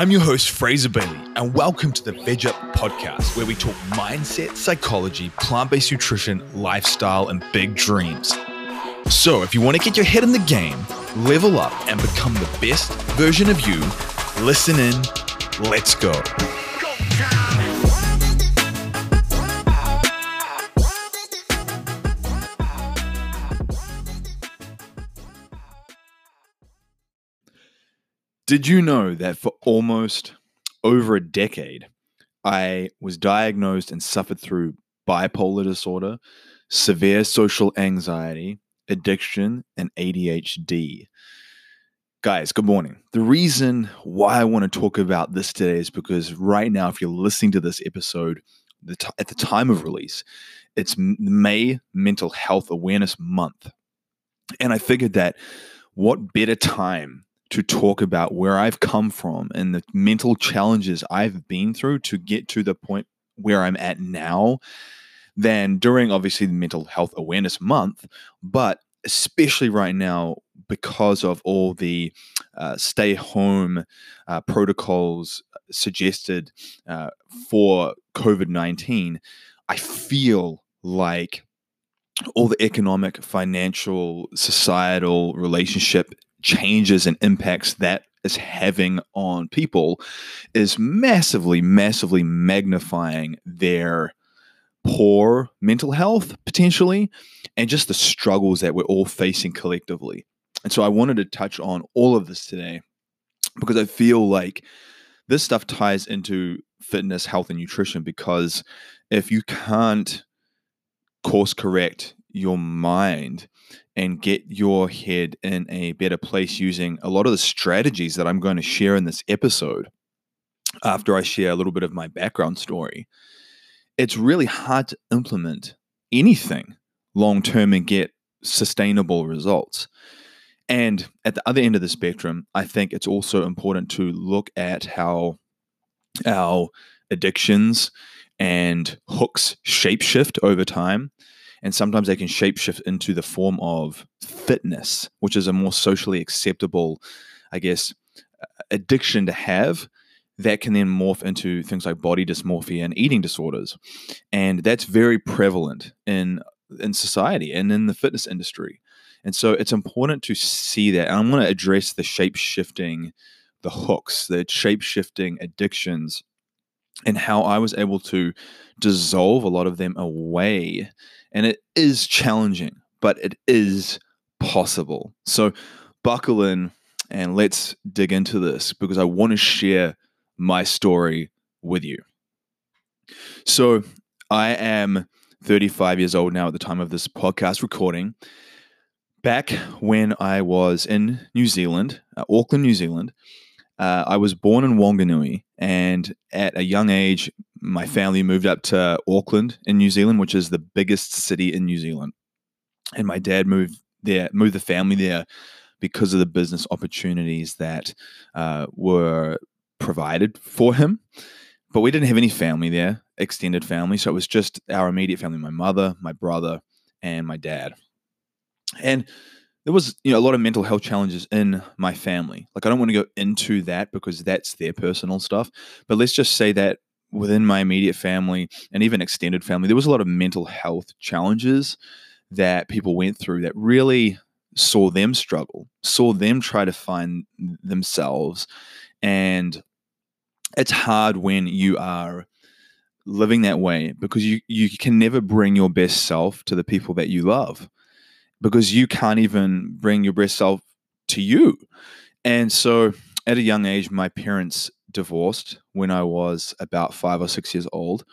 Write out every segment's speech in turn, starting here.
I'm your host, Fraser Bailey, and welcome to the Veg Up podcast, where we talk mindset, psychology, plant based nutrition, lifestyle, and big dreams. So, if you want to get your head in the game, level up, and become the best version of you, listen in. Let's go. Did you know that for almost over a decade, I was diagnosed and suffered through bipolar disorder, severe social anxiety, addiction, and ADHD? Guys, good morning. The reason why I want to talk about this today is because right now, if you're listening to this episode the t- at the time of release, it's May Mental Health Awareness Month. And I figured that what better time to talk about where I've come from and the mental challenges I've been through to get to the point where I'm at now than during obviously the mental health awareness month, but especially right now because of all the uh, stay home uh, protocols suggested uh, for COVID 19, I feel like all the economic, financial, societal relationship changes and impacts that is having on people is massively, massively magnifying their poor mental health potentially and just the struggles that we're all facing collectively. And so I wanted to touch on all of this today because I feel like this stuff ties into fitness, health, and nutrition because if you can't course correct your mind and get your head in a better place using a lot of the strategies that I'm going to share in this episode after I share a little bit of my background story, it's really hard to implement anything long term and get sustainable results. And at the other end of the spectrum, I think it's also important to look at how our addictions and hooks shapeshift over time and sometimes they can shapeshift into the form of fitness, which is a more socially acceptable, I guess, addiction to have that can then morph into things like body dysmorphia and eating disorders. And that's very prevalent in in society and in the fitness industry. And so it's important to see that. And I'm going to address the shape shifting, the hooks, the shape shifting addictions, and how I was able to dissolve a lot of them away and it is challenging, but it is possible. So buckle in and let's dig into this because I want to share my story with you. So I am 35 years old now at the time of this podcast recording. Back when I was in New Zealand, uh, Auckland, New Zealand, uh, I was born in Wanganui, and at a young age, my family moved up to Auckland in New Zealand, which is the biggest city in New Zealand. And my dad moved there, moved the family there because of the business opportunities that uh, were provided for him. But we didn't have any family there, extended family. So it was just our immediate family my mother, my brother, and my dad. And there was you know a lot of mental health challenges in my family like i don't want to go into that because that's their personal stuff but let's just say that within my immediate family and even extended family, there was a lot of mental health challenges that people went through that really saw them struggle, saw them try to find themselves. And it's hard when you are living that way because you, you can never bring your best self to the people that you love because you can't even bring your best self to you. And so at a young age, my parents divorced when I was about five or six years old.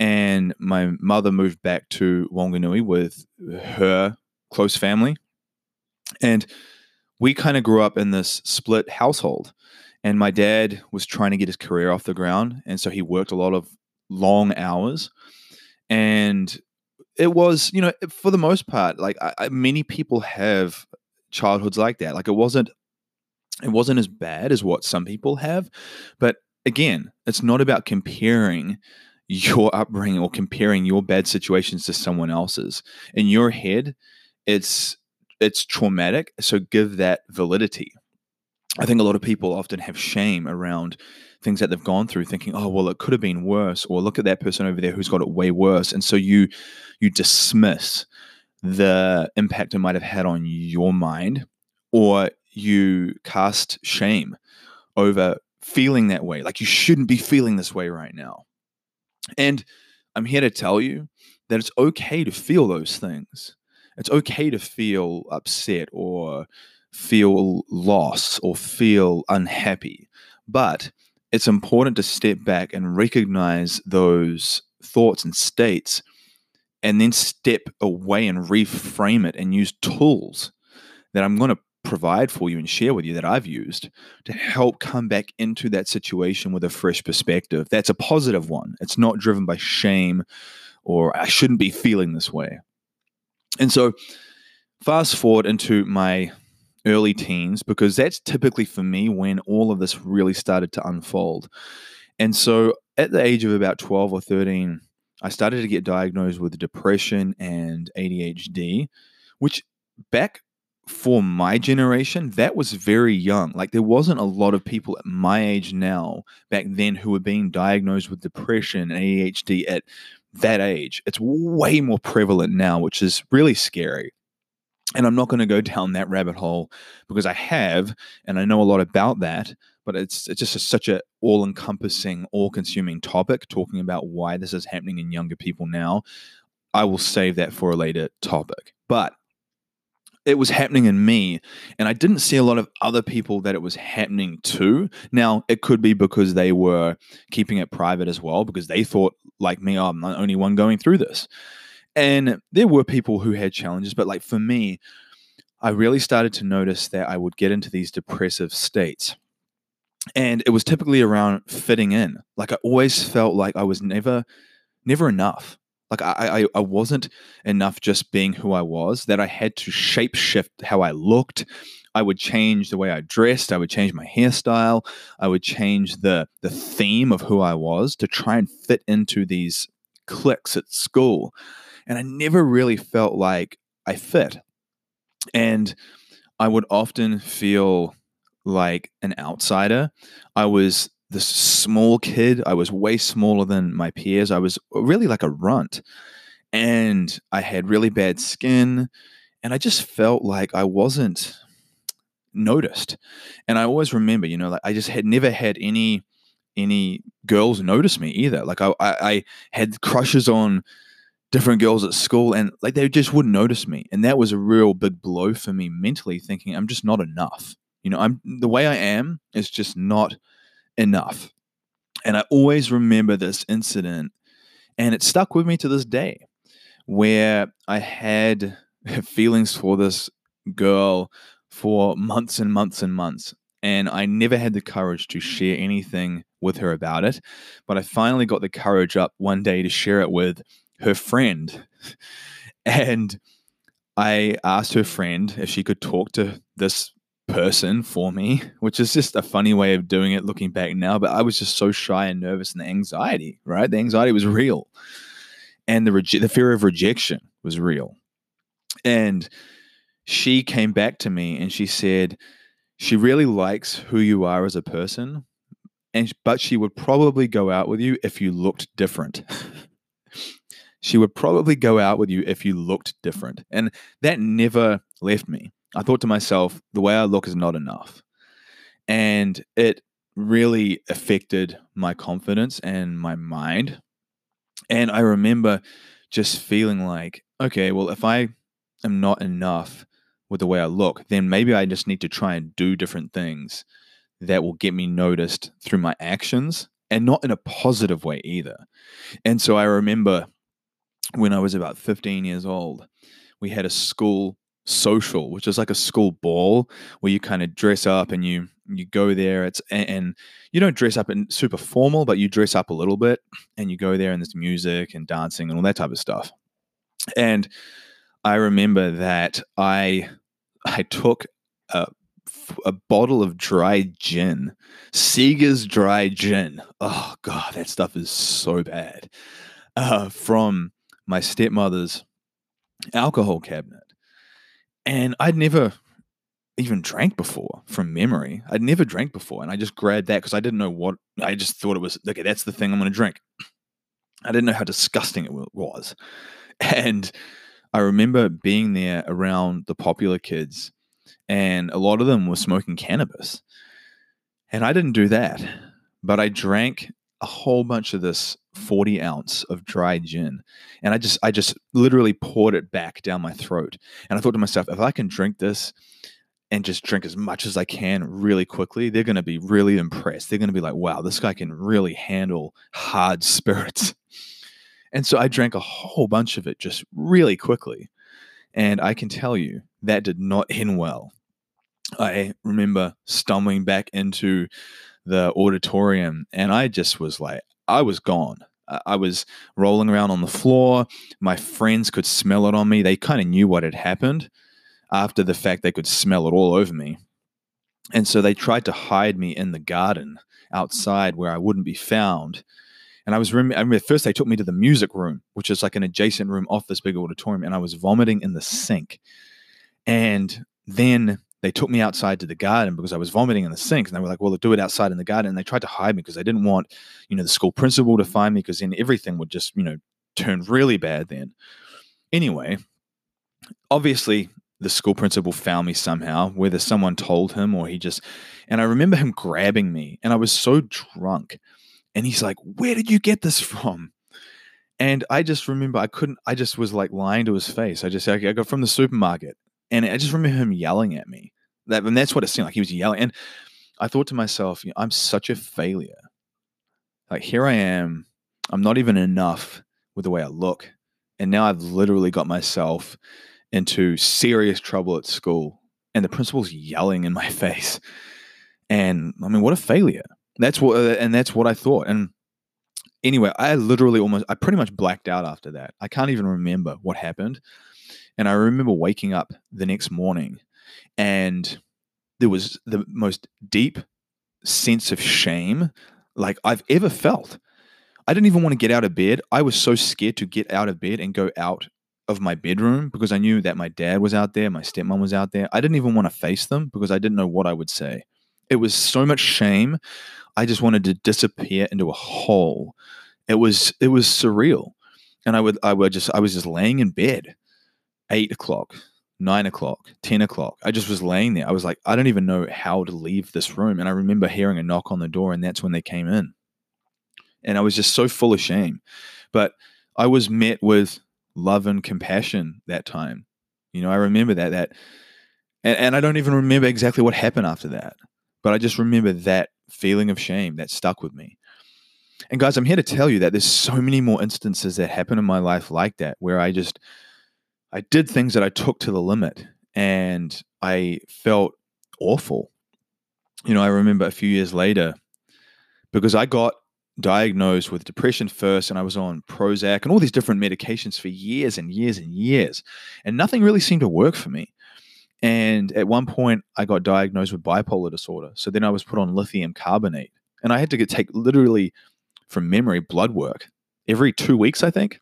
And my mother moved back to Wanganui with her close family. And we kind of grew up in this split household. And my dad was trying to get his career off the ground. And so he worked a lot of long hours. And it was, you know, for the most part, like I, many people have childhoods like that. Like it wasn't it wasn't as bad as what some people have. But again, it's not about comparing your upbringing or comparing your bad situations to someone else's. In your head, it's it's traumatic, so give that validity. I think a lot of people often have shame around things that they've gone through, thinking, "Oh, well, it could have been worse," or "Look at that person over there who's got it way worse," and so you you dismiss the impact it might have had on your mind, or you cast shame over feeling that way. Like you shouldn't be feeling this way right now. And I'm here to tell you that it's okay to feel those things. It's okay to feel upset or feel loss or feel unhappy. But it's important to step back and recognize those thoughts and states and then step away and reframe it and use tools that I'm going to provide for you and share with you that I've used to help come back into that situation with a fresh perspective. That's a positive one. It's not driven by shame or I shouldn't be feeling this way. And so, fast forward into my early teens, because that's typically for me when all of this really started to unfold. And so, at the age of about 12 or 13, I started to get diagnosed with depression and ADHD, which back for my generation, that was very young. Like there wasn't a lot of people at my age now back then who were being diagnosed with depression and ADHD at that age. It's way more prevalent now, which is really scary. And I'm not going to go down that rabbit hole because I have and I know a lot about that, but it's it's just a, such a all-encompassing, all-consuming topic talking about why this is happening in younger people now. I will save that for a later topic. But it was happening in me and i didn't see a lot of other people that it was happening to now it could be because they were keeping it private as well because they thought like me oh, i'm the only one going through this and there were people who had challenges but like for me i really started to notice that i would get into these depressive states and it was typically around fitting in like i always felt like i was never never enough like I, I, I wasn't enough just being who I was, that I had to shape shift how I looked. I would change the way I dressed. I would change my hairstyle. I would change the the theme of who I was to try and fit into these cliques at school. And I never really felt like I fit. And I would often feel like an outsider. I was this small kid. I was way smaller than my peers. I was really like a runt. And I had really bad skin. And I just felt like I wasn't noticed. And I always remember, you know, like I just had never had any any girls notice me either. Like I, I, I had crushes on different girls at school and like they just wouldn't notice me. And that was a real big blow for me mentally, thinking I'm just not enough. You know, I'm the way I am is just not enough. And I always remember this incident, and it stuck with me to this day, where I had feelings for this girl for months and months and months. And I never had the courage to share anything with her about it. But I finally got the courage up one day to share it with her friend. And I asked her friend if she could talk to this person for me, which is just a funny way of doing it looking back now. But I was just so shy and nervous, and the anxiety, right? The anxiety was real, and the the fear of rejection was real. And she came back to me and she said she really likes who you are as a person, and but she would probably go out with you if you looked different. she would probably go out with you if you looked different, and that never left me I thought to myself, the way I look is not enough. And it really affected my confidence and my mind. And I remember just feeling like, okay, well, if I am not enough with the way I look, then maybe I just need to try and do different things that will get me noticed through my actions and not in a positive way either. And so I remember when I was about 15 years old, we had a school social, which is like a school ball where you kind of dress up and you you go there. It's and, and you don't dress up in super formal, but you dress up a little bit and you go there and there's music and dancing and all that type of stuff. And I remember that I I took a a bottle of dry gin, Seager's dry gin. Oh god, that stuff is so bad. Uh, from my stepmother's alcohol cabinet and I'd never even drank before from memory. I'd never drank before, and I just grabbed that because I didn't know what. I just thought it was okay. That's the thing I'm going to drink. I didn't know how disgusting it was, and I remember being there around the popular kids, and a lot of them were smoking cannabis, and I didn't do that, but I drank a whole bunch of this 40 ounce of dry gin and i just i just literally poured it back down my throat and i thought to myself if i can drink this and just drink as much as I can really quickly, they're going to be really impressed. They're going to be like, wow, this guy can really handle hard spirits. And so I drank a whole bunch of it just really quickly. And I can tell you that did not end well. I remember stumbling back into the auditorium and I just was like, I was gone. I was rolling around on the floor. My friends could smell it on me. They kind of knew what had happened after the fact they could smell it all over me. And so they tried to hide me in the garden outside where I wouldn't be found. And I was, rem- I remember first they took me to the music room, which is like an adjacent room off this big auditorium, and I was vomiting in the sink. And then they took me outside to the garden because I was vomiting in the sink. And they were like, well, do it outside in the garden. And they tried to hide me because they didn't want, you know, the school principal to find me because then everything would just, you know, turn really bad then. Anyway, obviously the school principal found me somehow, whether someone told him or he just. And I remember him grabbing me, and I was so drunk. And he's like, Where did you get this from? And I just remember I couldn't, I just was like lying to his face. I just I got from the supermarket. And I just remember him yelling at me. That, and that's what it seemed like. He was yelling. And I thought to myself, you know, I'm such a failure. Like, here I am. I'm not even enough with the way I look. And now I've literally got myself into serious trouble at school and the principal's yelling in my face and i mean what a failure that's what uh, and that's what i thought and anyway i literally almost i pretty much blacked out after that i can't even remember what happened and i remember waking up the next morning and there was the most deep sense of shame like i've ever felt i didn't even want to get out of bed i was so scared to get out of bed and go out of my bedroom because I knew that my dad was out there, my stepmom was out there. I didn't even want to face them because I didn't know what I would say. It was so much shame. I just wanted to disappear into a hole. It was it was surreal. And I would I would just I was just laying in bed, eight o'clock, nine o'clock, ten o'clock. I just was laying there. I was like, I don't even know how to leave this room. And I remember hearing a knock on the door, and that's when they came in. And I was just so full of shame. But I was met with love and compassion that time. You know, I remember that that and, and I don't even remember exactly what happened after that. But I just remember that feeling of shame that stuck with me. And guys, I'm here to tell you that there's so many more instances that happen in my life like that where I just I did things that I took to the limit and I felt awful. You know, I remember a few years later because I got diagnosed with depression first and I was on Prozac and all these different medications for years and years and years. And nothing really seemed to work for me. And at one point, I got diagnosed with bipolar disorder. So then I was put on lithium carbonate. And I had to get, take literally from memory blood work every two weeks, I think.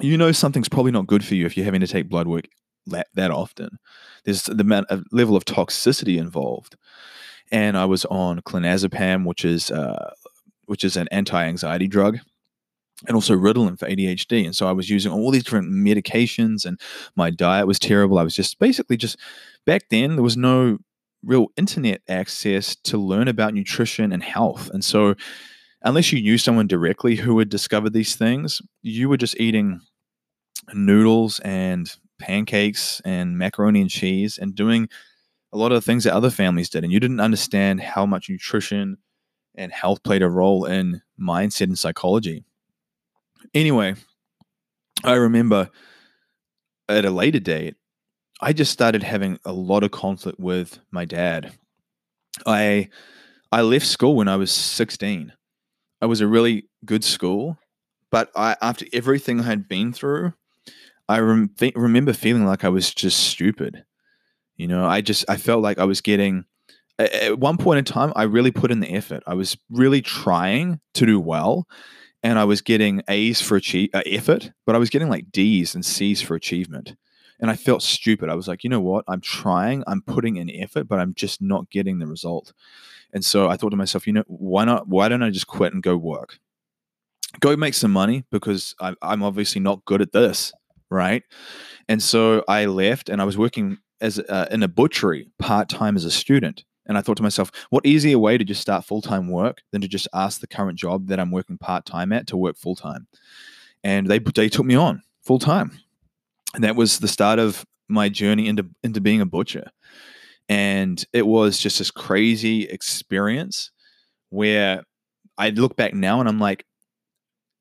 You know, something's probably not good for you if you're having to take blood work that, that often. There's the amount of level of toxicity involved. And I was on clonazepam, which is uh, which is an anti-anxiety drug and also Ritalin for ADHD. And so I was using all these different medications and my diet was terrible. I was just basically just back then there was no real internet access to learn about nutrition and health. And so unless you knew someone directly who had discovered these things, you were just eating noodles and pancakes and macaroni and cheese and doing a lot of the things that other families did and you didn't understand how much nutrition and health played a role in mindset and psychology. Anyway, I remember at a later date, I just started having a lot of conflict with my dad. I I left school when I was 16. I was a really good school, but I after everything I had been through, I rem- remember feeling like I was just stupid. You know, I just I felt like I was getting at one point in time, I really put in the effort. I was really trying to do well, and I was getting A's for achieve, uh, effort, but I was getting like D's and C's for achievement. And I felt stupid. I was like, you know what? I'm trying, I'm putting in effort, but I'm just not getting the result. And so I thought to myself, you know, why not? Why don't I just quit and go work? Go make some money because I, I'm obviously not good at this, right? And so I left and I was working as uh, in a butchery part time as a student. And I thought to myself, what easier way to just start full time work than to just ask the current job that I'm working part time at to work full time? And they they took me on full time, and that was the start of my journey into into being a butcher. And it was just this crazy experience where I look back now and I'm like,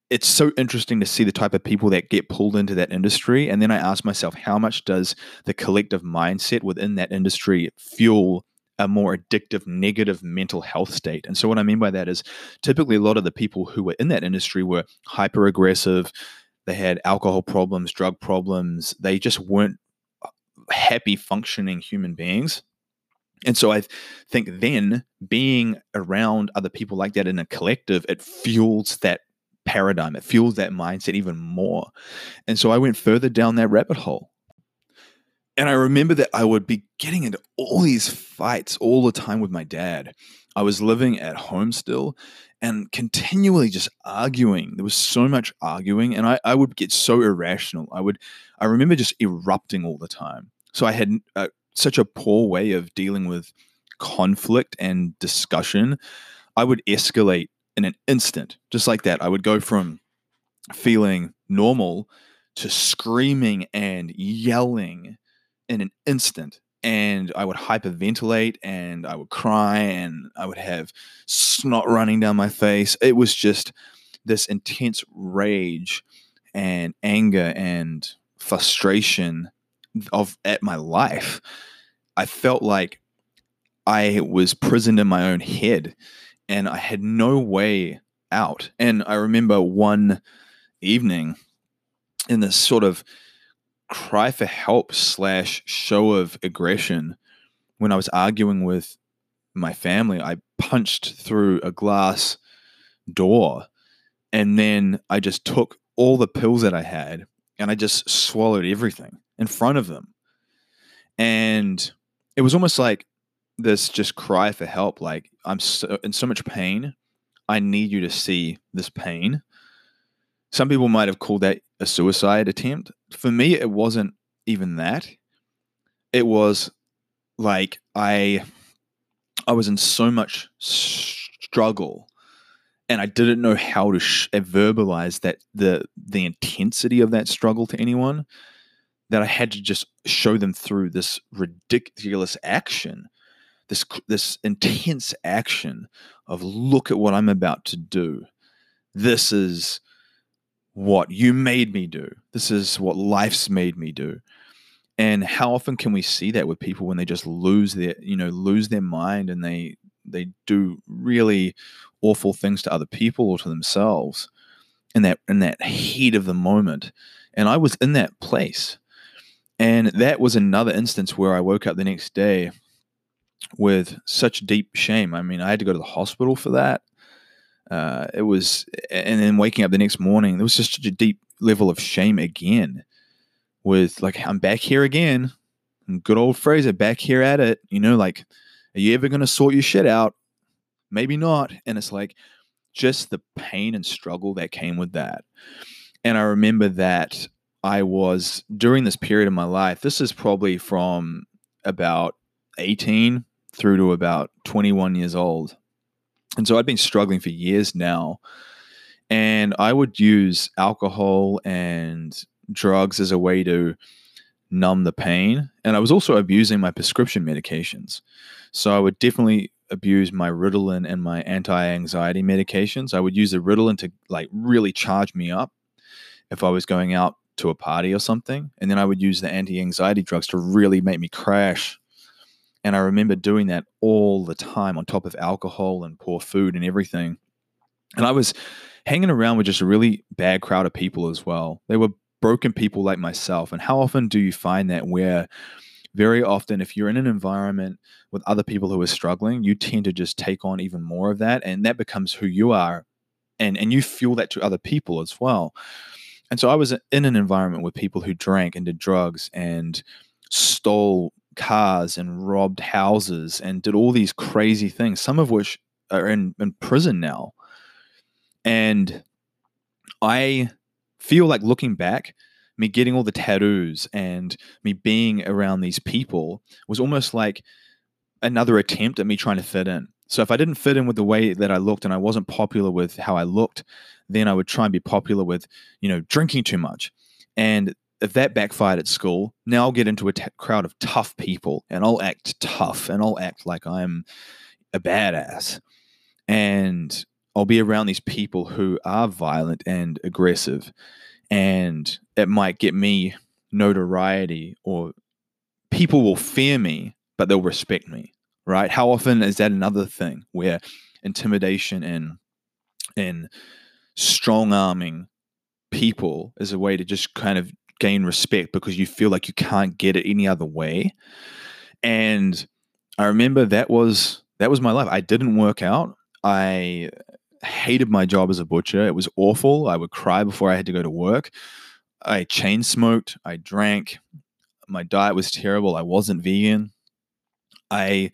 it's so interesting to see the type of people that get pulled into that industry. And then I ask myself, how much does the collective mindset within that industry fuel a more addictive, negative mental health state? And so, what I mean by that is typically a lot of the people who were in that industry were hyper aggressive, they had alcohol problems, drug problems, they just weren't uh, happy, functioning human beings. And so I think then being around other people like that in a collective, it fuels that paradigm. It fuels that mindset even more. And so I went further down that rabbit hole. And I remember that I would be getting into all these fights all the time with my dad. I was living at home still and continually just arguing. There was so much arguing, and I, I would get so irrational. I would, I remember just erupting all the time. So I had uh, such a poor way of dealing with conflict and discussion. I would escalate in an instant, just like that. I would go from feeling normal to screaming and yelling in an instant. And I would hyperventilate and I would cry and I would have snot running down my face. It was just this intense rage and anger and frustration of at my life. I felt like I was prisoned in my own head and I had no way out. And I remember one evening in this sort of cry for help slash show of aggression when I was arguing with my family, I punched through a glass door and then I just took all the pills that I had and I just swallowed everything in front of them. And it was almost like this just cry for help like i'm so, in so much pain i need you to see this pain. Some people might have called that a suicide attempt. For me it wasn't even that. It was like i i was in so much struggle and i didn't know how to sh- eh, verbalize that the the intensity of that struggle to anyone that i had to just show them through this ridiculous action this this intense action of look at what I'm about to do. This is what you made me do. This is what life's made me do. And how often can we see that with people when they just lose their, you know, lose their mind and they they do really awful things to other people or to themselves in that in that heat of the moment. And I was in that place. And that was another instance where I woke up the next day with such deep shame. I mean, I had to go to the hospital for that. Uh, it was, and then waking up the next morning, there was just such a deep level of shame again. With like, I'm back here again. Good old Fraser, back here at it. You know, like, are you ever going to sort your shit out? Maybe not. And it's like just the pain and struggle that came with that. And I remember that I was during this period of my life, this is probably from about 18 through to about 21 years old. And so I'd been struggling for years now. And I would use alcohol and drugs as a way to numb the pain. And I was also abusing my prescription medications. So I would definitely abuse my Ritalin and my anti anxiety medications. I would use the Ritalin to like really charge me up if I was going out to a party or something. And then I would use the anti anxiety drugs to really make me crash and I remember doing that all the time on top of alcohol and poor food and everything. And I was hanging around with just a really bad crowd of people as well. They were broken people like myself. And how often do you find that where very often, if you're in an environment with other people who are struggling, you tend to just take on even more of that. And that becomes who you are. And, and you fuel that to other people as well. And so I was in an environment with people who drank and did drugs and stole cars and robbed houses and did all these crazy things, some of which are in, in prison now. And I feel like looking back, me getting all the tattoos and me being around these people was almost like another attempt at me trying to fit in. So if I didn't fit in with the way that I looked and I wasn't popular with how I looked, then I would try and be popular with, you know, drinking too much. And if that backfired at school, now I'll get into a t- crowd of tough people and I'll act tough and I'll act like I'm a badass. And I'll be around these people who are violent and aggressive. And it might get me notoriety or people will fear me, but they'll respect me right? How often is that another thing where intimidation and and strong arming people is a way to just kind of gain respect because you feel like you can't get it any other way. And I remember that was that was my life. I didn't work out. I hated my job as a butcher. It was awful. I would cry before I had to go to work. I chain smoked. I drank. My diet was terrible. I wasn't vegan. I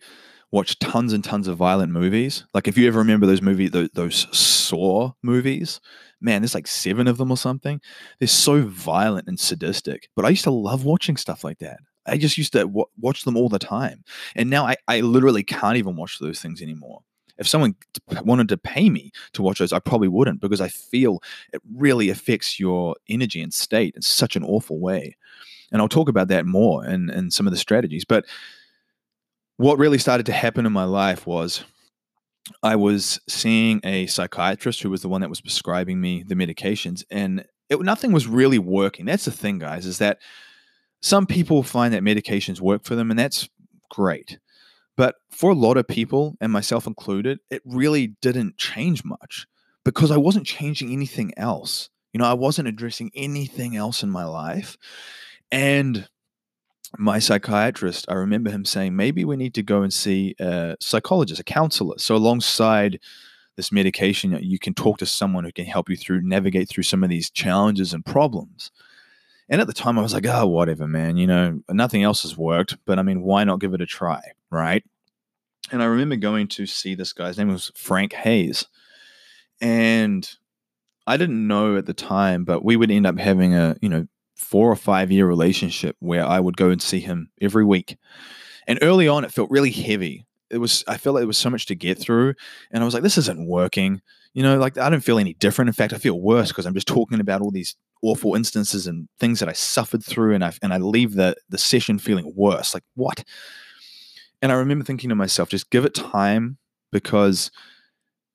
watched tons and tons of violent movies. Like if you ever remember those movies, those, those Saw movies, man, there's like seven of them or something. They're so violent and sadistic. But I used to love watching stuff like that. I just used to w- watch them all the time. And now I, I literally can't even watch those things anymore. If someone wanted to pay me to watch those, I probably wouldn't because I feel it really affects your energy and state in such an awful way. And I'll talk about that more in, in some of the strategies. But what really started to happen in my life was I was seeing a psychiatrist who was the one that was prescribing me the medications, and it, nothing was really working. That's the thing, guys, is that some people find that medications work for them, and that's great. But for a lot of people, and myself included, it really didn't change much because I wasn't changing anything else. You know, I wasn't addressing anything else in my life. And my psychiatrist, I remember him saying, maybe we need to go and see a psychologist, a counselor. So, alongside this medication, you can talk to someone who can help you through, navigate through some of these challenges and problems. And at the time, I was like, oh, whatever, man. You know, nothing else has worked, but I mean, why not give it a try? Right. And I remember going to see this guy's name was Frank Hayes. And I didn't know at the time, but we would end up having a, you know, four or five year relationship where I would go and see him every week. And early on, it felt really heavy. It was, I felt like there was so much to get through. And I was like, this isn't working. You know, like I don't feel any different. In fact, I feel worse because I'm just talking about all these awful instances and things that I suffered through. And I, and I leave the, the session feeling worse. Like, what? And I remember thinking to myself, just give it time because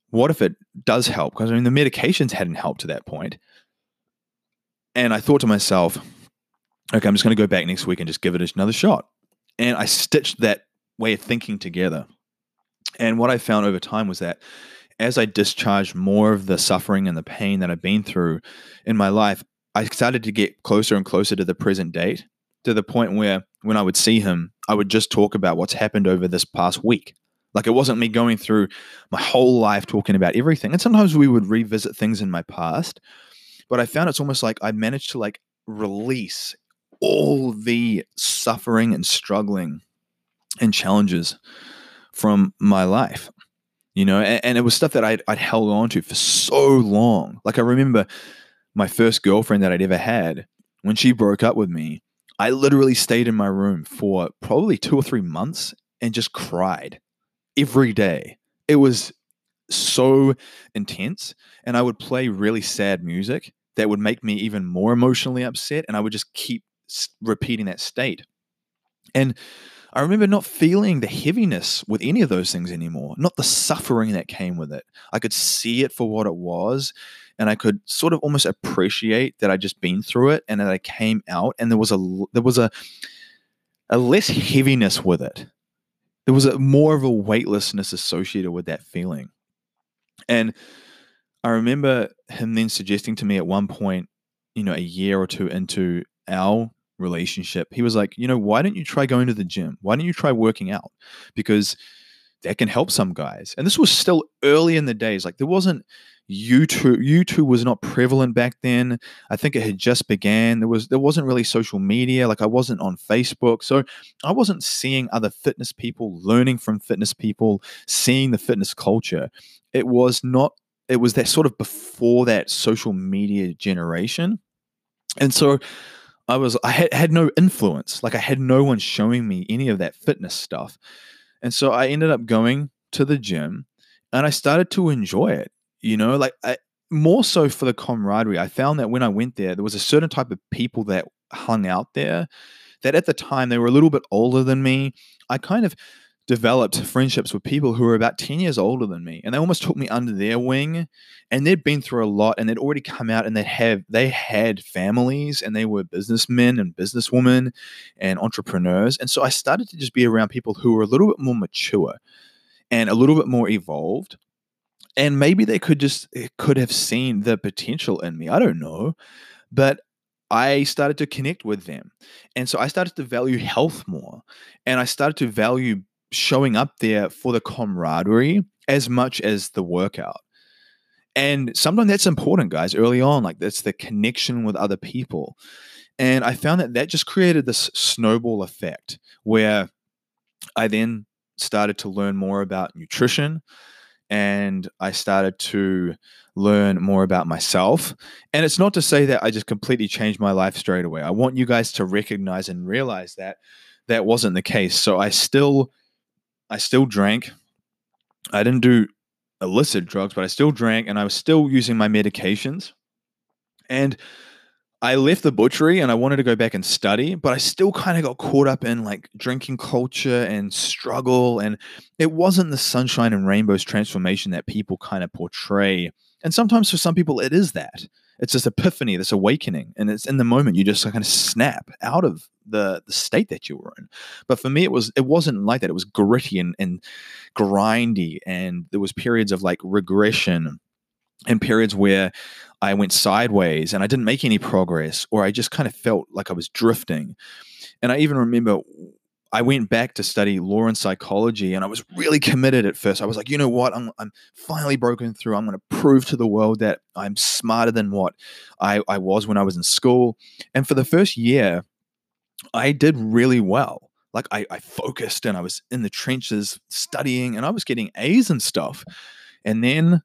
what if it does help? Because I mean, the medications hadn't helped to that point. And I thought to myself, okay, I'm just going to go back next week and just give it another shot. And I stitched that way of thinking together. And what I found over time was that as I discharged more of the suffering and the pain that I've been through in my life, I started to get closer and closer to the present date to the point where when I would see him, I would just talk about what's happened over this past week. Like it wasn't me going through my whole life talking about everything. And sometimes we would revisit things in my past, but I found it's almost like I managed to like release all the suffering and struggling and challenges from my life you know and, and, it was stuff that I'd, I'd held on to for so long like i remember my first girlfriend that i'd ever had when she broke up with me i literally stayed in my room for probably two or three months and just cried every day it was so intense and I would play really sad music that would make me even more emotionally upset and I would just keep repeating that state. And I remember not feeling the heaviness with any of those things anymore, not the suffering that came with it. I could see it for what it was and I could sort of almost appreciate that I'd just been through it and that I came out and there was a there was a a less heaviness with it. There was a more of a weightlessness associated with that feeling. And I remember him then suggesting to me at one point, you know, a year or two into our relationship, he was like, you know, why don't you try going to the gym? Why don't you try working out? Because that can help some guys. And this was still early in the days. Like there wasn't, YouTube YouTube was not prevalent back then. I think it had just began. There was there wasn't really social media. Like I wasn't on Facebook. So I wasn't seeing other fitness people, learning from fitness people, seeing the fitness culture. It was not it was that sort of before that social media generation. And so I was I had, had no influence. Like I had no one showing me any of that fitness stuff. And so I ended up going to the gym and I started to enjoy it. You know, like I, more so for the camaraderie. I found that when I went there, there was a certain type of people that hung out there that at the time they were a little bit older than me. I kind of developed friendships with people who were about 10 years older than me and they almost took me under their wing and they'd been through a lot and they'd already come out and they have they had families and they were businessmen and businesswomen and entrepreneurs and so i started to just be around people who were a little bit more mature and a little bit more evolved and maybe they could just eh, could have seen the potential in me i don't know but I started to connect with them. And so I started to value health more. And I started to value showing up there for the camaraderie as much as the workout. And sometimes that's important, guys, early on. Like that's the connection with other people. And I found that that just created this snowball effect where I then started to learn more about nutrition and I started to learn more about myself. And it's not to say that I just completely changed my life straight away. I want you guys to recognize and realize that that wasn't the case. So I still I still drank. I didn't do illicit drugs, but I still drank and I was still using my medications. And I left the butchery and I wanted to go back and study, but I still kind of got caught up in like drinking culture and struggle. And it wasn't the sunshine and rainbows transformation that people kind of portray. And sometimes for some people, it is that it's this epiphany, this awakening, and it's in the moment you just kind of snap out of the the state that you were in. But for me, it was it wasn't like that. It was gritty and and grindy, and there was periods of like regression and periods where I went sideways and I didn't make any progress, or I just kind of felt like I was drifting. And I even remember I went back to study law and psychology, and I was really committed at first. I was like, you know what? I'm, I'm finally broken through. I'm going to prove to the world that I'm smarter than what I, I was when I was in school. And for the first year, I did really well. Like I, I focused and I was in the trenches studying, and I was getting A's and stuff. And then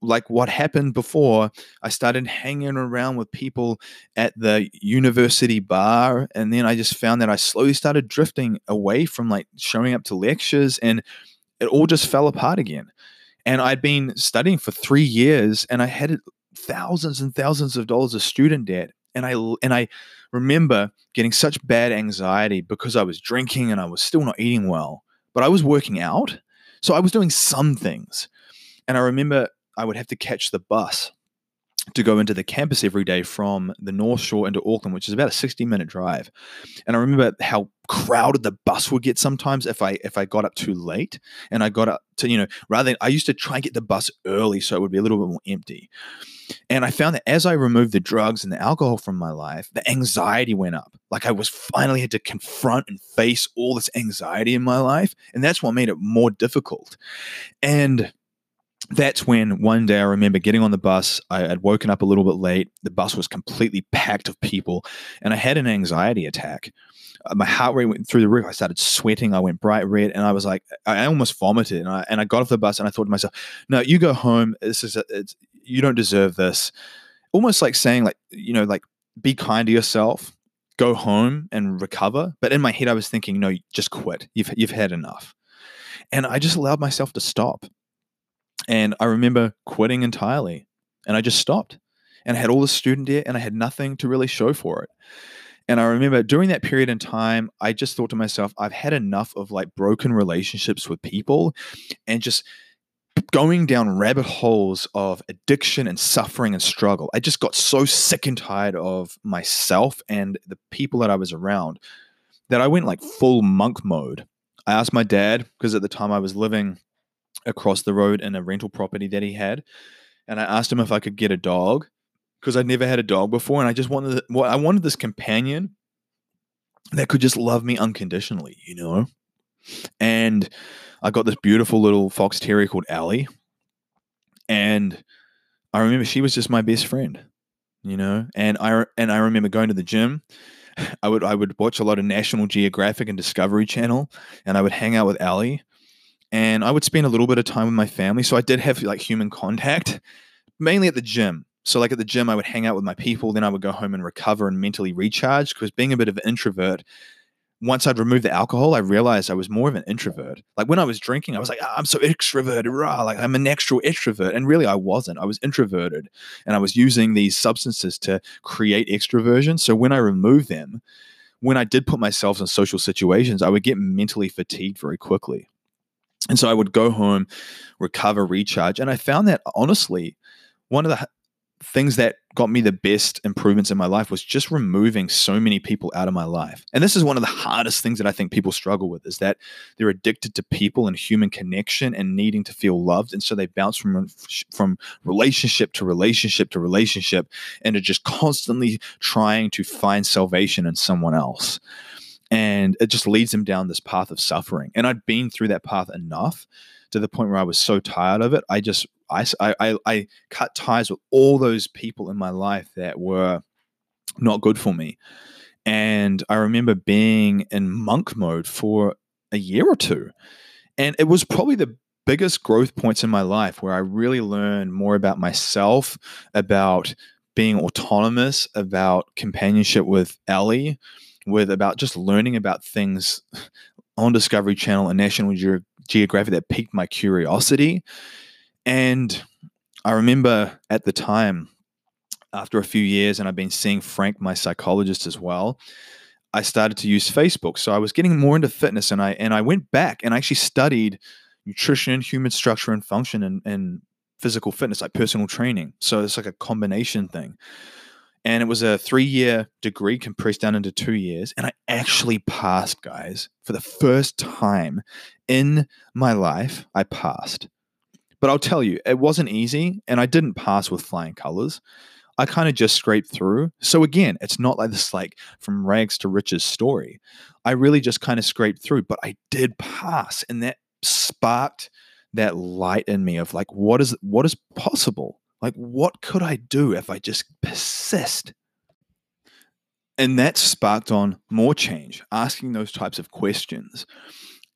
like what happened before, I started hanging around with people at the university bar. And then I just found that I slowly started drifting away from like showing up to lectures and it all just fell apart again. And I'd been studying for three years and I had thousands and thousands of dollars of student debt. And I and I remember getting such bad anxiety because I was drinking and I was still not eating well, but I was working out. So I was doing some things. And I remember I would have to catch the bus to go into the campus every day from the North Shore into Auckland, which is about a 60 minute drive. And I remember how crowded the bus would get sometimes if I if I got up too late and I got up to, you know, rather than I used to try and get the bus early so it would be a little bit more empty. And I found that as I removed the drugs and the alcohol from my life, the anxiety went up. Like I was finally had to confront and face all this anxiety in my life. And that's what made it more difficult. And that's when one day I remember getting on the bus. I had woken up a little bit late. The bus was completely packed of people, and I had an anxiety attack. Uh, my heart rate went through the roof. I started sweating. I went bright red, and I was like, I almost vomited. And I and I got off the bus, and I thought to myself, "No, you go home. This is a, it's you don't deserve this." Almost like saying, like you know, like be kind to yourself. Go home and recover. But in my head, I was thinking, no, just quit. You've you've had enough. And I just allowed myself to stop. And I remember quitting entirely and I just stopped and I had all the student debt and I had nothing to really show for it. And I remember during that period in time, I just thought to myself, I've had enough of like broken relationships with people and just going down rabbit holes of addiction and suffering and struggle. I just got so sick and tired of myself and the people that I was around that I went like full monk mode. I asked my dad, because at the time I was living across the road in a rental property that he had, and I asked him if I could get a dog because I'd never had a dog before, and I just wanted well, I wanted this companion that could just love me unconditionally, you know. And I got this beautiful little fox terrier called Allie, and I remember she was just my best friend, you know, and I and I remember going to the gym. I would I would watch a lot of National Geographic and Discovery Channel, and I would hang out with Ellie, and I would spend a little bit of time with my family. So I did have like human contact, mainly at the gym. So like at the gym, I would hang out with my people, then I would go home and recover and mentally recharge. Because being a bit of an introvert, once I'd removed the alcohol, I realized I was more of an introvert. Like when I was drinking, I was like, oh, I'm so extroverted, rah, like I'm an natural extrovert. And really, I wasn't. I was introverted and I was using these substances to create extroversion. So when I removed them, when I did put myself in social situations, I would get mentally fatigued very quickly. And so I would go home, recover, recharge. And I found that honestly, one of the things that got me the best improvements in my life was just removing so many people out of my life. And this is one of the hardest things that I think people struggle with is that they're addicted to people and human connection and needing to feel loved and so they bounce from from relationship to relationship to relationship and are just constantly trying to find salvation in someone else. And it just leads them down this path of suffering. And I'd been through that path enough to the point where I was so tired of it. I just I, I, I cut ties with all those people in my life that were not good for me. And I remember being in monk mode for a year or two. And it was probably the biggest growth points in my life where I really learned more about myself, about being autonomous, about companionship with Ellie, with about just learning about things on Discovery Channel and National Ge- Geographic that piqued my curiosity. And I remember at the time, after a few years, and I've been seeing Frank, my psychologist, as well. I started to use Facebook, so I was getting more into fitness, and I and I went back and I actually studied nutrition, human structure and function, and, and physical fitness, like personal training. So it's like a combination thing. And it was a three year degree compressed down into two years. And I actually passed, guys, for the first time in my life. I passed. But I'll tell you, it wasn't easy, and I didn't pass with flying colors. I kind of just scraped through. So again, it's not like this like from rags to riches story. I really just kind of scraped through, but I did pass, and that sparked that light in me of like, what is what is possible? Like, what could I do if I just persist? And that sparked on more change, asking those types of questions.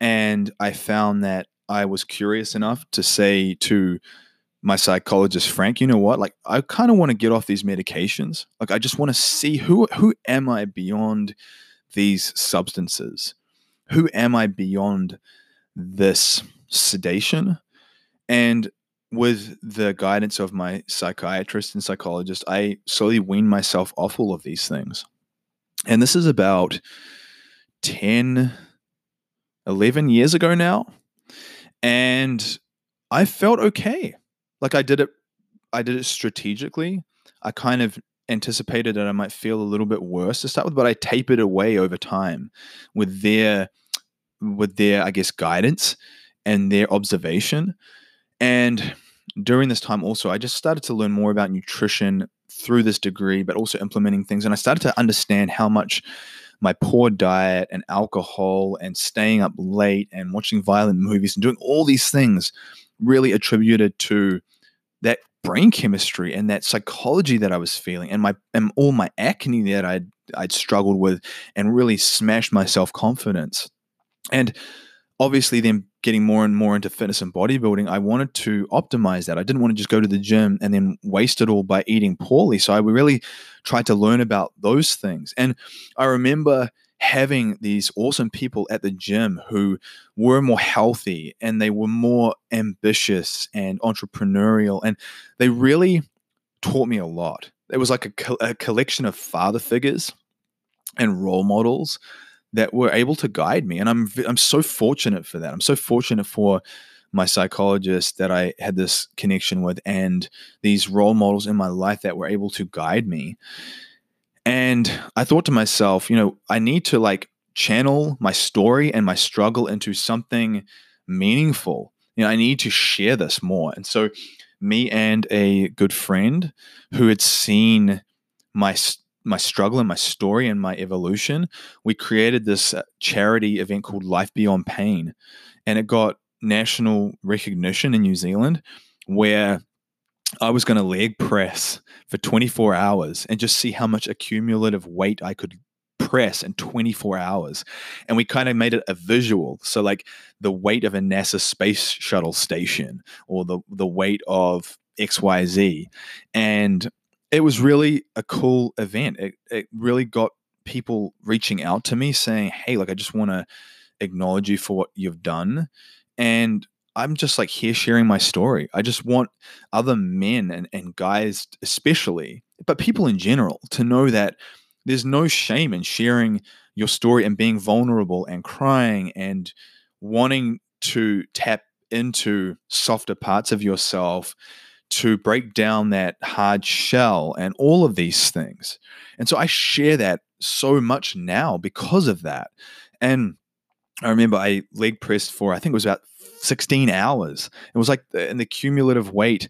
And I found that I was curious enough to say to my psychologist Frank, you know what? Like I kind of want to get off these medications. Like I just want to see who who am I beyond these substances? Who am I beyond this sedation? And with the guidance of my psychiatrist and psychologist, I slowly weaned myself off all of these things. And this is about 10, 11 years ago now and I felt okay. Like I did it, I did it strategically. I kind of anticipated that I might feel a little bit worse to start with, but I tapered away over time with their, with their, I guess, guidance and their observation. And during this time, also, I just started to learn more about nutrition through this degree, but also implementing things. And I started to understand how much my poor diet and alcohol and staying up late and watching violent movies and doing all these things really attributed to that brain chemistry and that psychology that I was feeling and my and all my acne that I'd I'd struggled with and really smashed my self-confidence. And obviously then getting more and more into fitness and bodybuilding, I wanted to optimize that. I didn't want to just go to the gym and then waste it all by eating poorly. So I really tried to learn about those things. And I remember having these awesome people at the gym who were more healthy and they were more ambitious and entrepreneurial. And they really taught me a lot. It was like a, co- a collection of father figures and role models that were able to guide me and i'm i'm so fortunate for that. I'm so fortunate for my psychologist that i had this connection with and these role models in my life that were able to guide me. And i thought to myself you know i need to like channel my story and my struggle into something meaningful. You know i need to share this more. And so me and a good friend who had seen my my struggle and my story and my evolution, we created this uh, charity event called Life Beyond Pain. And it got national recognition in New Zealand where I was going to leg press for 24 hours and just see how much accumulative weight I could press in 24 hours. And we kind of made it a visual. So like the weight of a NASA space shuttle station or the the weight of XYZ. And it was really a cool event. It it really got people reaching out to me saying, "Hey, like I just want to acknowledge you for what you've done." And I'm just like here sharing my story. I just want other men and, and guys, especially, but people in general, to know that there's no shame in sharing your story and being vulnerable and crying and wanting to tap into softer parts of yourself to break down that hard shell and all of these things. And so I share that so much now because of that. And I remember I leg pressed for, I think it was about 16 hours. It was like the, the cumulative weight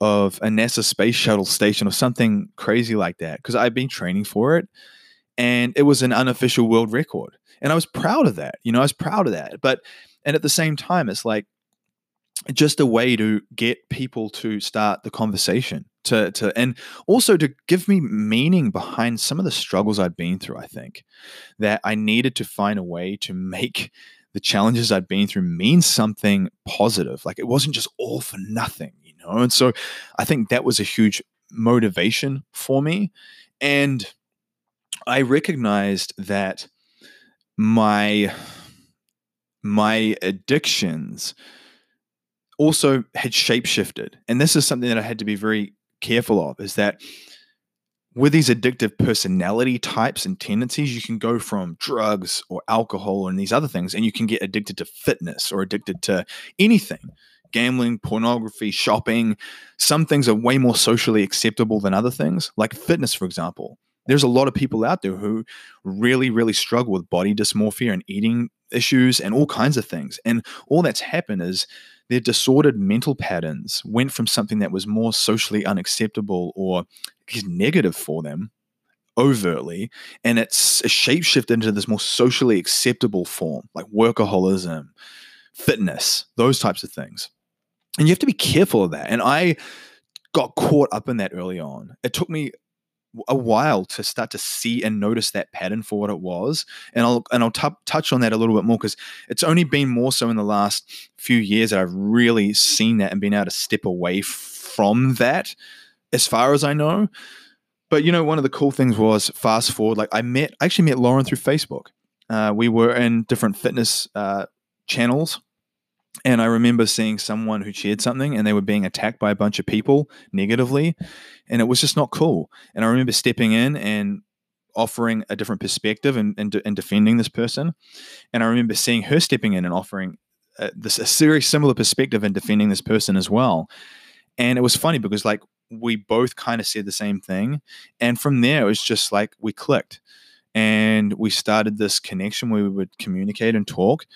of a NASA space shuttle station or something crazy like that because I've been training for it and it was an unofficial world record. And I was proud of that. You know, I was proud of that. But, and at the same time, it's like just a way to get people to start the conversation to, to, and also to give me meaning behind some of the struggles I'd been through. I think that I needed to find a way to make the challenges I'd been through mean something positive. Like it wasn't just all for nothing, you know? And so I think that was a huge motivation for me. And I recognized that my my addictions also had shapeshifted. And this is something that I had to be very careful of is that with these addictive personality types and tendencies, you can go from drugs or alcohol and these other things, and you can get addicted to fitness or addicted to anything gambling, pornography, shopping. Some things are way more socially acceptable than other things, like fitness, for example. There's a lot of people out there who really, really struggle with body dysmorphia and eating issues and all kinds of things. And all that's happened is their disordered mental patterns went from something that was more socially unacceptable or negative for them overtly and it's a shapeshifted into this more socially acceptable form like workaholism fitness those types of things. And you have to be careful of that. And i got caught up in that early on. It took me a while to start to see and notice that pattern for what it was and i'll and i'll t- touch on that a little bit more because it's only been more so in the last few years that i've really seen that and been able to step away from that as far as i know. But you know one of the cool things was fast forward like i met I actually met lauren through facebook. Uh, we were in different fitness uh, channels and I remember seeing someone who shared something and they were being attacked by a bunch of people negatively. And it was just not cool. And I remember stepping in and offering a different perspective and, and, and defending this person. And I remember seeing her stepping in and offering a, uh, this, a very similar perspective and defending this person as well. And it was funny because, like, we both kind of said the same thing. And from there, it was just like we clicked and we started this connection where we would communicate and talk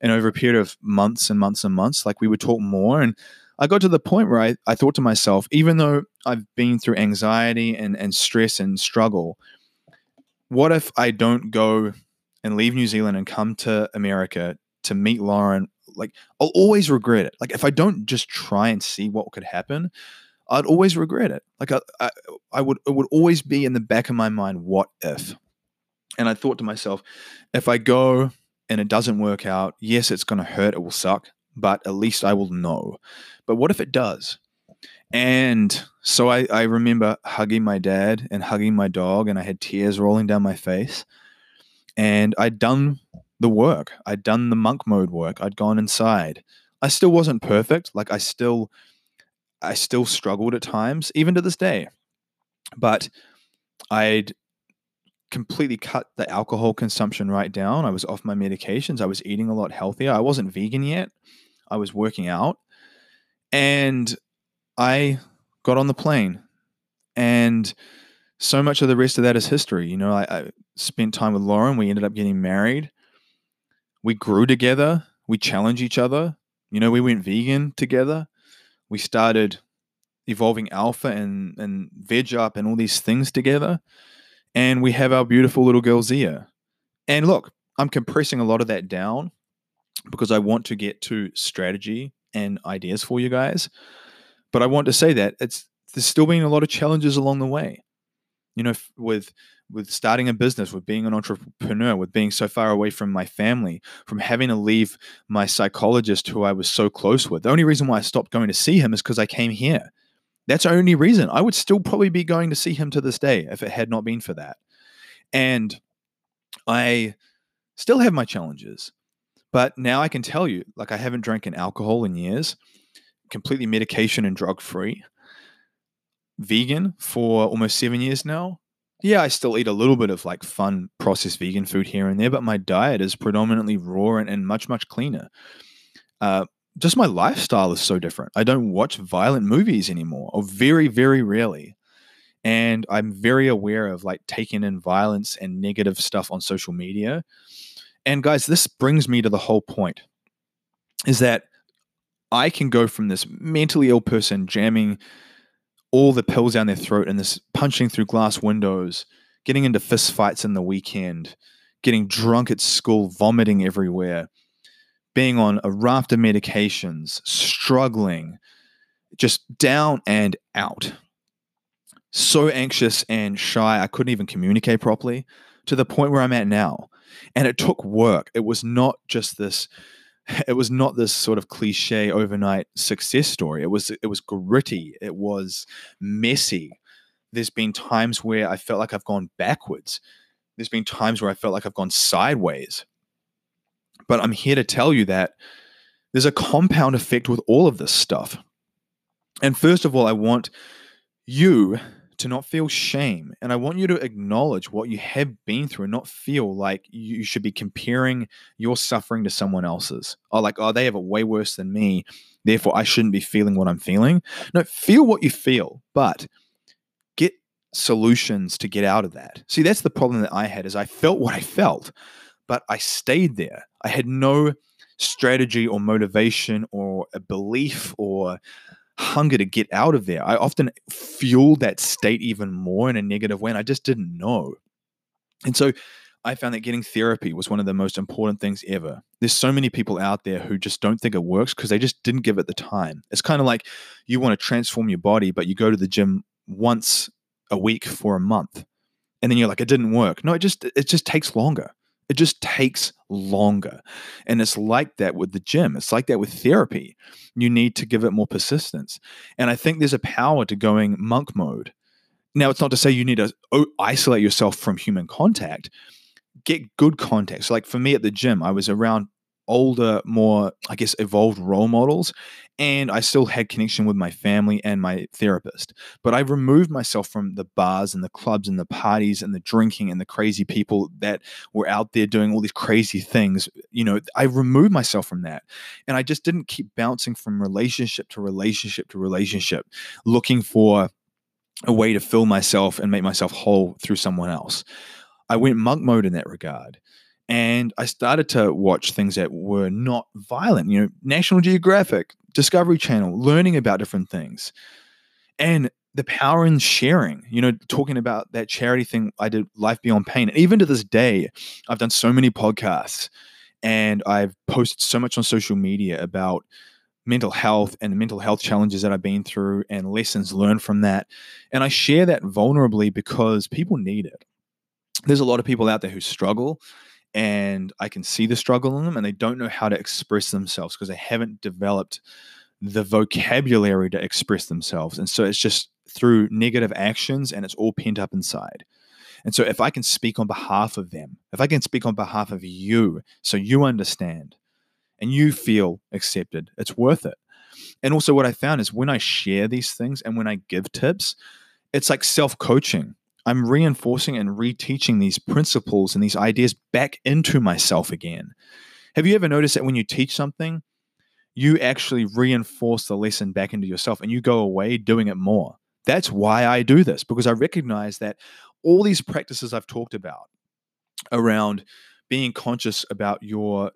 and over a period of months and months and months, like we would talk more. And I got to the point where I, I thought to myself, even though I've been through anxiety and, and stress and struggle, what if I don't go and leave New Zealand and come to America to meet Lauren? Like, I'll always regret it. Like, if I don't just try and see what could happen, I'd always regret it. Like, I, I, I would, it would always be in the back of my mind, what if? And I thought to myself, if I go and it doesn't work out, yes, it's going to hurt, it will suck, but at least I will know. But what if it does? And so I, I remember hugging my dad and hugging my dog, and I had tears rolling down my face. And I'd done the work, I'd done the monk mode work, I'd gone inside. I still wasn't perfect. Like I still, I still struggled at times, even to this day. But I'd completely cut the alcohol consumption right down. I was off my medications. I was eating a lot healthier. I wasn't vegan yet. I was working out. And I got on the plane. And so much of the rest of that is history. You know, I, I spent time with Lauren. We ended up getting married. We grew together. We challenged each other. You know, we went vegan together. We started evolving alpha and, and veg up and all these things together and we have our beautiful little girl Zia. And look, I'm compressing a lot of that down because I want to get to strategy and ideas for you guys. But I want to say that it's there's still been a lot of challenges along the way. You know, with with starting a business, with being an entrepreneur, with being so far away from my family, from having to leave my psychologist who I was so close with. The only reason why I stopped going to see him is because I came here. That's the only reason. I would still probably be going to see him to this day if it had not been for that. And I still have my challenges. But now I can tell you, like I haven't drank an alcohol in years, completely medication and drug free, vegan for almost seven years now. Yeah, I still eat a little bit of like fun processed vegan food here and there, but my diet is predominantly raw and, and much, much cleaner. Uh, just my lifestyle is so different. I don't watch violent movies anymore, or very, very rarely. And I'm very aware of like taking in violence and negative stuff on social media and guys, this brings me to the whole point is that I can go from this mentally ill person jamming all the pills down their throat and this punching through glass windows, getting into fist fights in the weekend, getting drunk at school, vomiting everywhere, being on a raft of medications, struggling, just down and out. So anxious and shy, I couldn't even communicate properly to the point where I'm at now. And it took work. It was not just this it was not this sort of cliche overnight success story. It was it was gritty. It was messy. There's been times where i felt like i've gone backwards. There's been times where i felt like i've gone sideways but i'm here to tell you that there's a compound effect with all of this stuff and first of all i want you to not feel shame. And I want you to acknowledge what you have been through and not feel like you should be comparing your suffering to someone else's. Oh, like, oh, they have it way worse than me. Therefore, I shouldn't be feeling what I'm feeling. No, feel what you feel, but get solutions to get out of that. See, that's the problem that I had is I felt what I felt, but I stayed there. I had no strategy or motivation or a belief or hunger to get out of there. I often fueled that state even more in a negative way, and I just didn't know. And so I found that getting therapy was one of the most important things ever. There's so many people out there who just don't think it works because they just didn't give it the time. It's kind of like you want to transform your body, but you go to the gym once a week for a month. And then you're like, it didn't work. No, it just it just takes longer. It just takes longer. And it's like that with the gym. It's like that with therapy. You need to give it more persistence. And I think there's a power to going monk mode. Now, it's not to say you need to isolate yourself from human contact. Get good contact. So, like for me at the gym, I was around older, more, I guess, evolved role models. And I still had connection with my family and my therapist. But I removed myself from the bars and the clubs and the parties and the drinking and the crazy people that were out there doing all these crazy things. You know, I removed myself from that. And I just didn't keep bouncing from relationship to relationship to relationship, looking for a way to fill myself and make myself whole through someone else. I went monk mode in that regard and I started to watch things that were not violent, you know, National Geographic, Discovery Channel, learning about different things. And the power in sharing, you know, talking about that charity thing I did, Life Beyond Pain. And even to this day, I've done so many podcasts and I've posted so much on social media about mental health and the mental health challenges that I've been through and lessons learned from that. And I share that vulnerably because people need it. There's a lot of people out there who struggle and I can see the struggle in them and they don't know how to express themselves because they haven't developed the vocabulary to express themselves. And so it's just through negative actions and it's all pent up inside. And so if I can speak on behalf of them, if I can speak on behalf of you so you understand and you feel accepted, it's worth it. And also, what I found is when I share these things and when I give tips, it's like self coaching. I'm reinforcing and reteaching these principles and these ideas back into myself again. Have you ever noticed that when you teach something, you actually reinforce the lesson back into yourself and you go away doing it more? That's why I do this because I recognize that all these practices I've talked about around being conscious about your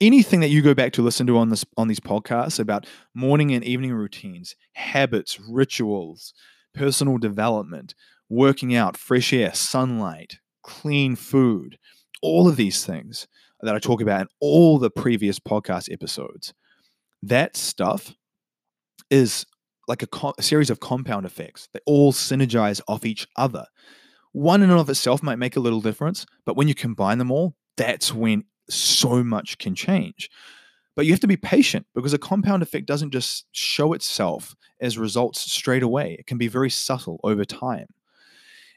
anything that you go back to listen to on this on these podcasts about morning and evening routines, habits, rituals, personal development, working out, fresh air, sunlight, clean food, all of these things that I talk about in all the previous podcast episodes. That stuff is like a, co- a series of compound effects. They all synergize off each other. One in and of itself might make a little difference, but when you combine them all, that's when so much can change. But you have to be patient because a compound effect doesn't just show itself as results straight away. It can be very subtle over time.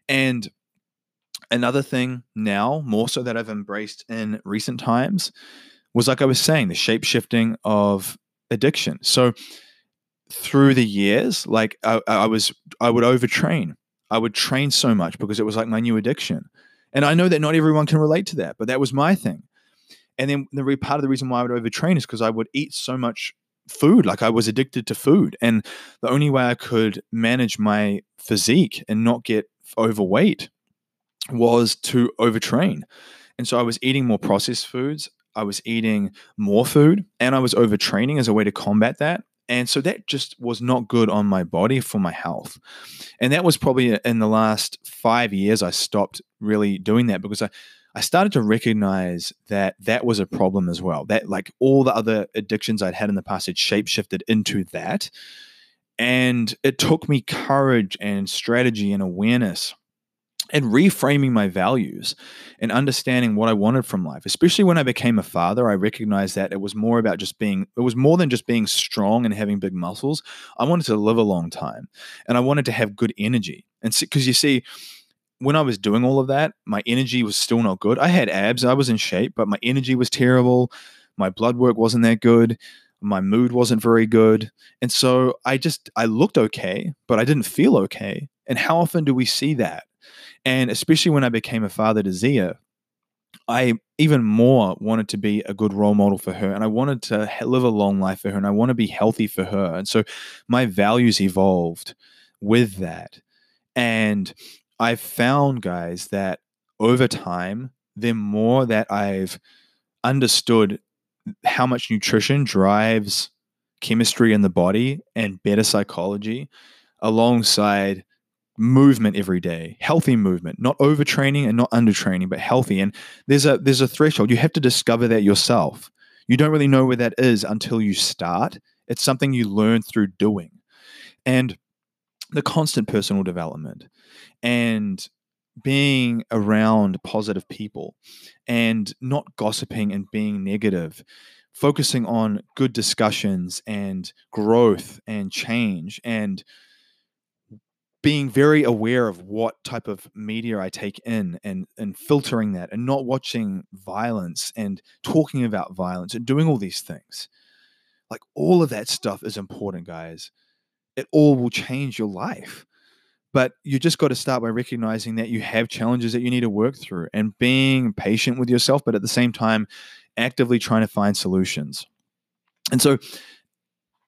And another thing now, more so that I've embraced in recent times, was like I was saying, the shape shifting of addiction. So through the years, like I, I was, I would overtrain. I would train so much because it was like my new addiction. And I know that not everyone can relate to that, but that was my thing. And then the part of the reason why I would overtrain is because I would eat so much food, like I was addicted to food. And the only way I could manage my physique and not get overweight was to overtrain. And so I was eating more processed foods. I was eating more food and I was overtraining as a way to combat that. And so that just was not good on my body for my health. And that was probably in the last five years, I stopped really doing that because I, I started to recognize that that was a problem as well. That like all the other addictions I'd had in the past had shapeshifted into that. And it took me courage and strategy and awareness and reframing my values and understanding what I wanted from life. Especially when I became a father, I recognized that it was more about just being, it was more than just being strong and having big muscles. I wanted to live a long time and I wanted to have good energy. And because so, you see, when I was doing all of that, my energy was still not good. I had abs, I was in shape, but my energy was terrible. My blood work wasn't that good. My mood wasn't very good. And so I just, I looked okay, but I didn't feel okay. And how often do we see that? And especially when I became a father to Zia, I even more wanted to be a good role model for her and I wanted to live a long life for her and I want to be healthy for her. And so my values evolved with that. And I've found, guys, that over time, the more that I've understood how much nutrition drives chemistry in the body and better psychology alongside movement every day healthy movement not overtraining and not undertraining but healthy. And there's a there's a threshold. You have to discover that yourself. You don't really know where that is until you start. It's something you learn through doing. And the constant personal development. And being around positive people and not gossiping and being negative focusing on good discussions and growth and change and being very aware of what type of media I take in and and filtering that and not watching violence and talking about violence and doing all these things. Like all of that stuff is important, guys. It all will change your life. But you just got to start by recognizing that you have challenges that you need to work through and being patient with yourself, but at the same time, actively trying to find solutions. And so,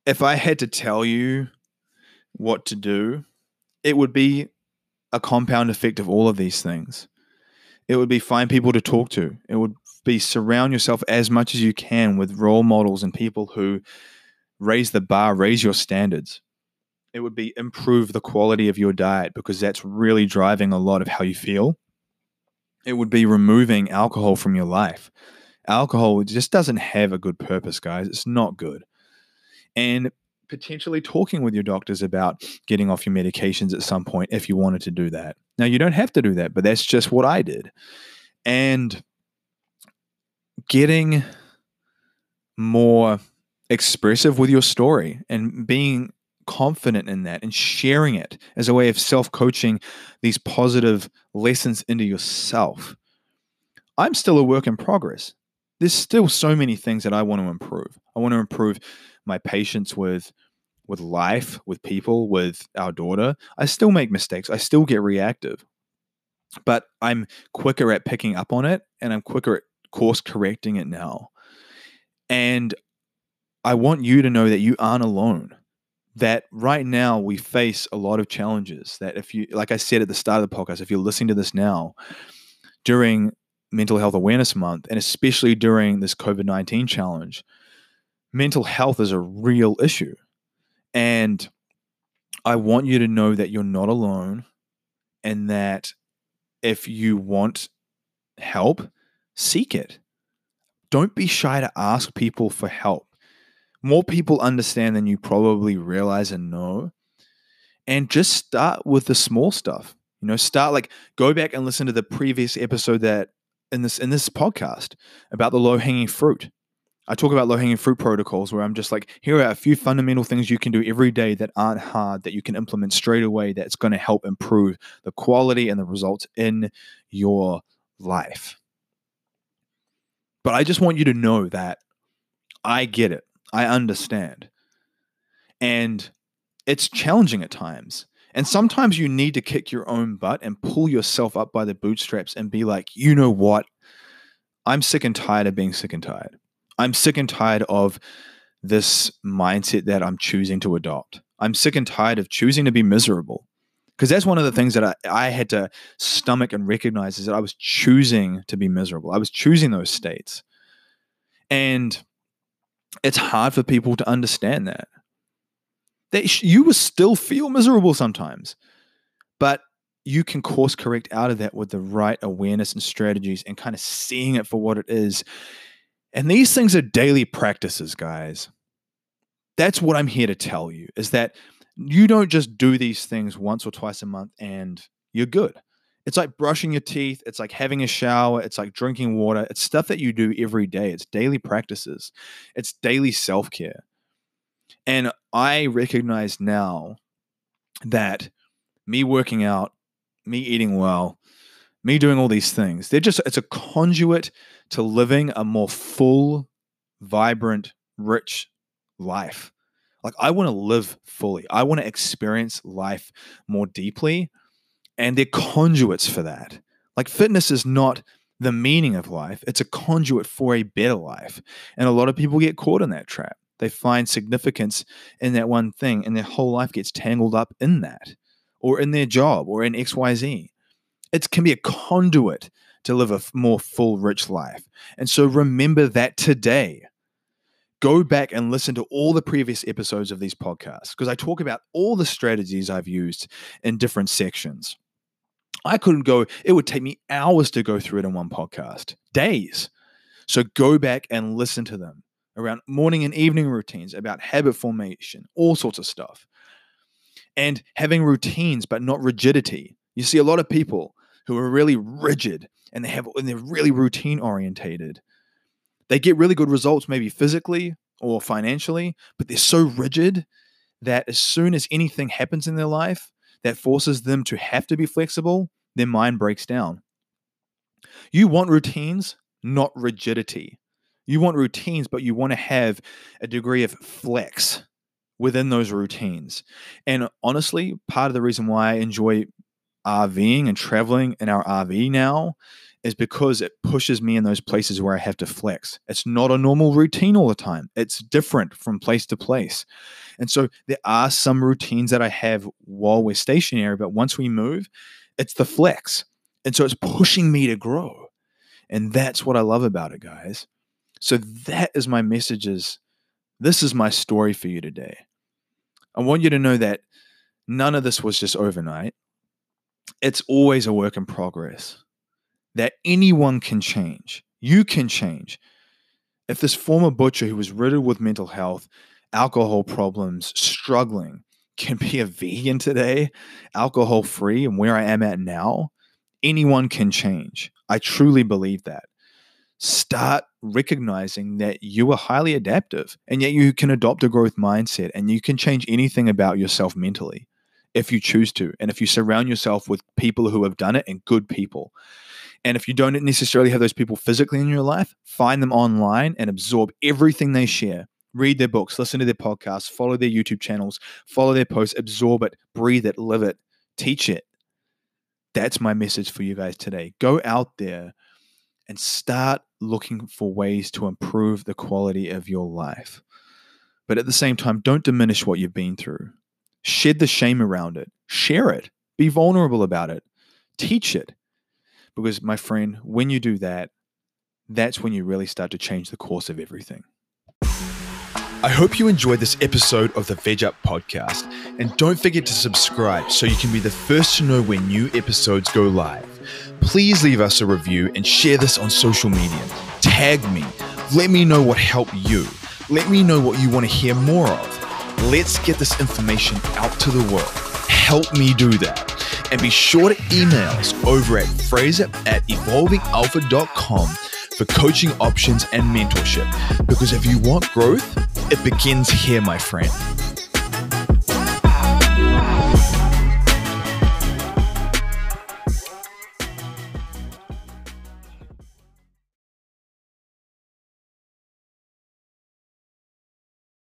if I had to tell you what to do, it would be a compound effect of all of these things. It would be find people to talk to. It would be surround yourself as much as you can with role models and people who raise the bar, raise your standards. It would be improve the quality of your diet because that's really driving a lot of how you feel. It would be removing alcohol from your life. Alcohol just doesn't have a good purpose, guys. It's not good. And potentially talking with your doctors about getting off your medications at some point if you wanted to do that. Now, you don't have to do that, but that's just what I did. And getting more expressive with your story and being confident in that and sharing it as a way of self coaching these positive lessons into yourself. I'm still a work in progress. There's still so many things that I want to improve. I want to improve my patience with with life, with people, with our daughter, I still make mistakes. I still get reactive. But I'm quicker at picking up on it and I'm quicker at course correcting it now. And I want you to know that you aren't alone. That right now we face a lot of challenges. That if you, like I said at the start of the podcast, if you're listening to this now during Mental Health Awareness Month, and especially during this COVID 19 challenge, mental health is a real issue. And I want you to know that you're not alone and that if you want help, seek it. Don't be shy to ask people for help. More people understand than you probably realize and know. And just start with the small stuff. You know, start like go back and listen to the previous episode that in this in this podcast about the low hanging fruit. I talk about low hanging fruit protocols where I'm just like, here are a few fundamental things you can do every day that aren't hard that you can implement straight away that's going to help improve the quality and the results in your life. But I just want you to know that I get it. I understand. And it's challenging at times. And sometimes you need to kick your own butt and pull yourself up by the bootstraps and be like, you know what? I'm sick and tired of being sick and tired. I'm sick and tired of this mindset that I'm choosing to adopt. I'm sick and tired of choosing to be miserable. Because that's one of the things that I, I had to stomach and recognize is that I was choosing to be miserable. I was choosing those states. And it's hard for people to understand that. That you will still feel miserable sometimes, but you can course correct out of that with the right awareness and strategies and kind of seeing it for what it is. And these things are daily practices, guys. That's what I'm here to tell you is that you don't just do these things once or twice a month and you're good. It's like brushing your teeth. It's like having a shower. It's like drinking water. It's stuff that you do every day. It's daily practices. It's daily self care. And I recognize now that me working out, me eating well, me doing all these things, they're just, it's a conduit to living a more full, vibrant, rich life. Like, I want to live fully. I want to experience life more deeply and they're conduits for that. Like fitness is not the meaning of life, it's a conduit for a better life. And a lot of people get caught in that trap. They find significance in that one thing, and their whole life gets tangled up in that, or in their job, or in XYZ. It can be a conduit to live a more full, rich life. And so remember that today. Go back and listen to all the previous episodes of these podcasts because I talk about all the strategies I've used in different sections. I couldn't go, it would take me hours to go through it in one podcast, days. So go back and listen to them around morning and evening routines, about habit formation, all sorts of stuff. And having routines, but not rigidity. You see a lot of people who are really rigid and they have and they're really routine orientated. They get really good results, maybe physically or financially, but they're so rigid that as soon as anything happens in their life, that forces them to have to be flexible, their mind breaks down. You want routines, not rigidity. You want routines, but you want to have a degree of flex within those routines. And honestly, part of the reason why I enjoy RVing and traveling in our RV now is because it pushes me in those places where I have to flex. It's not a normal routine all the time, it's different from place to place. And so there are some routines that I have while we're stationary, but once we move, it's the flex. And so it's pushing me to grow. And that's what I love about it, guys. So that is my messages. This is my story for you today. I want you to know that none of this was just overnight. It's always a work in progress that anyone can change. You can change. If this former butcher who was riddled with mental health, alcohol problems, struggling, can be a vegan today, alcohol free, and where I am at now, anyone can change. I truly believe that. Start recognizing that you are highly adaptive and yet you can adopt a growth mindset and you can change anything about yourself mentally if you choose to. And if you surround yourself with people who have done it and good people. And if you don't necessarily have those people physically in your life, find them online and absorb everything they share. Read their books, listen to their podcasts, follow their YouTube channels, follow their posts, absorb it, breathe it, live it, teach it. That's my message for you guys today. Go out there and start looking for ways to improve the quality of your life. But at the same time, don't diminish what you've been through. Shed the shame around it, share it, be vulnerable about it, teach it. Because, my friend, when you do that, that's when you really start to change the course of everything. I hope you enjoyed this episode of the Veg Up podcast. And don't forget to subscribe so you can be the first to know when new episodes go live. Please leave us a review and share this on social media. Tag me. Let me know what helped you. Let me know what you want to hear more of. Let's get this information out to the world. Help me do that. And be sure to email us over at fraser at evolvingalpha.com for coaching options and mentorship. Because if you want growth, it begins here, my friend.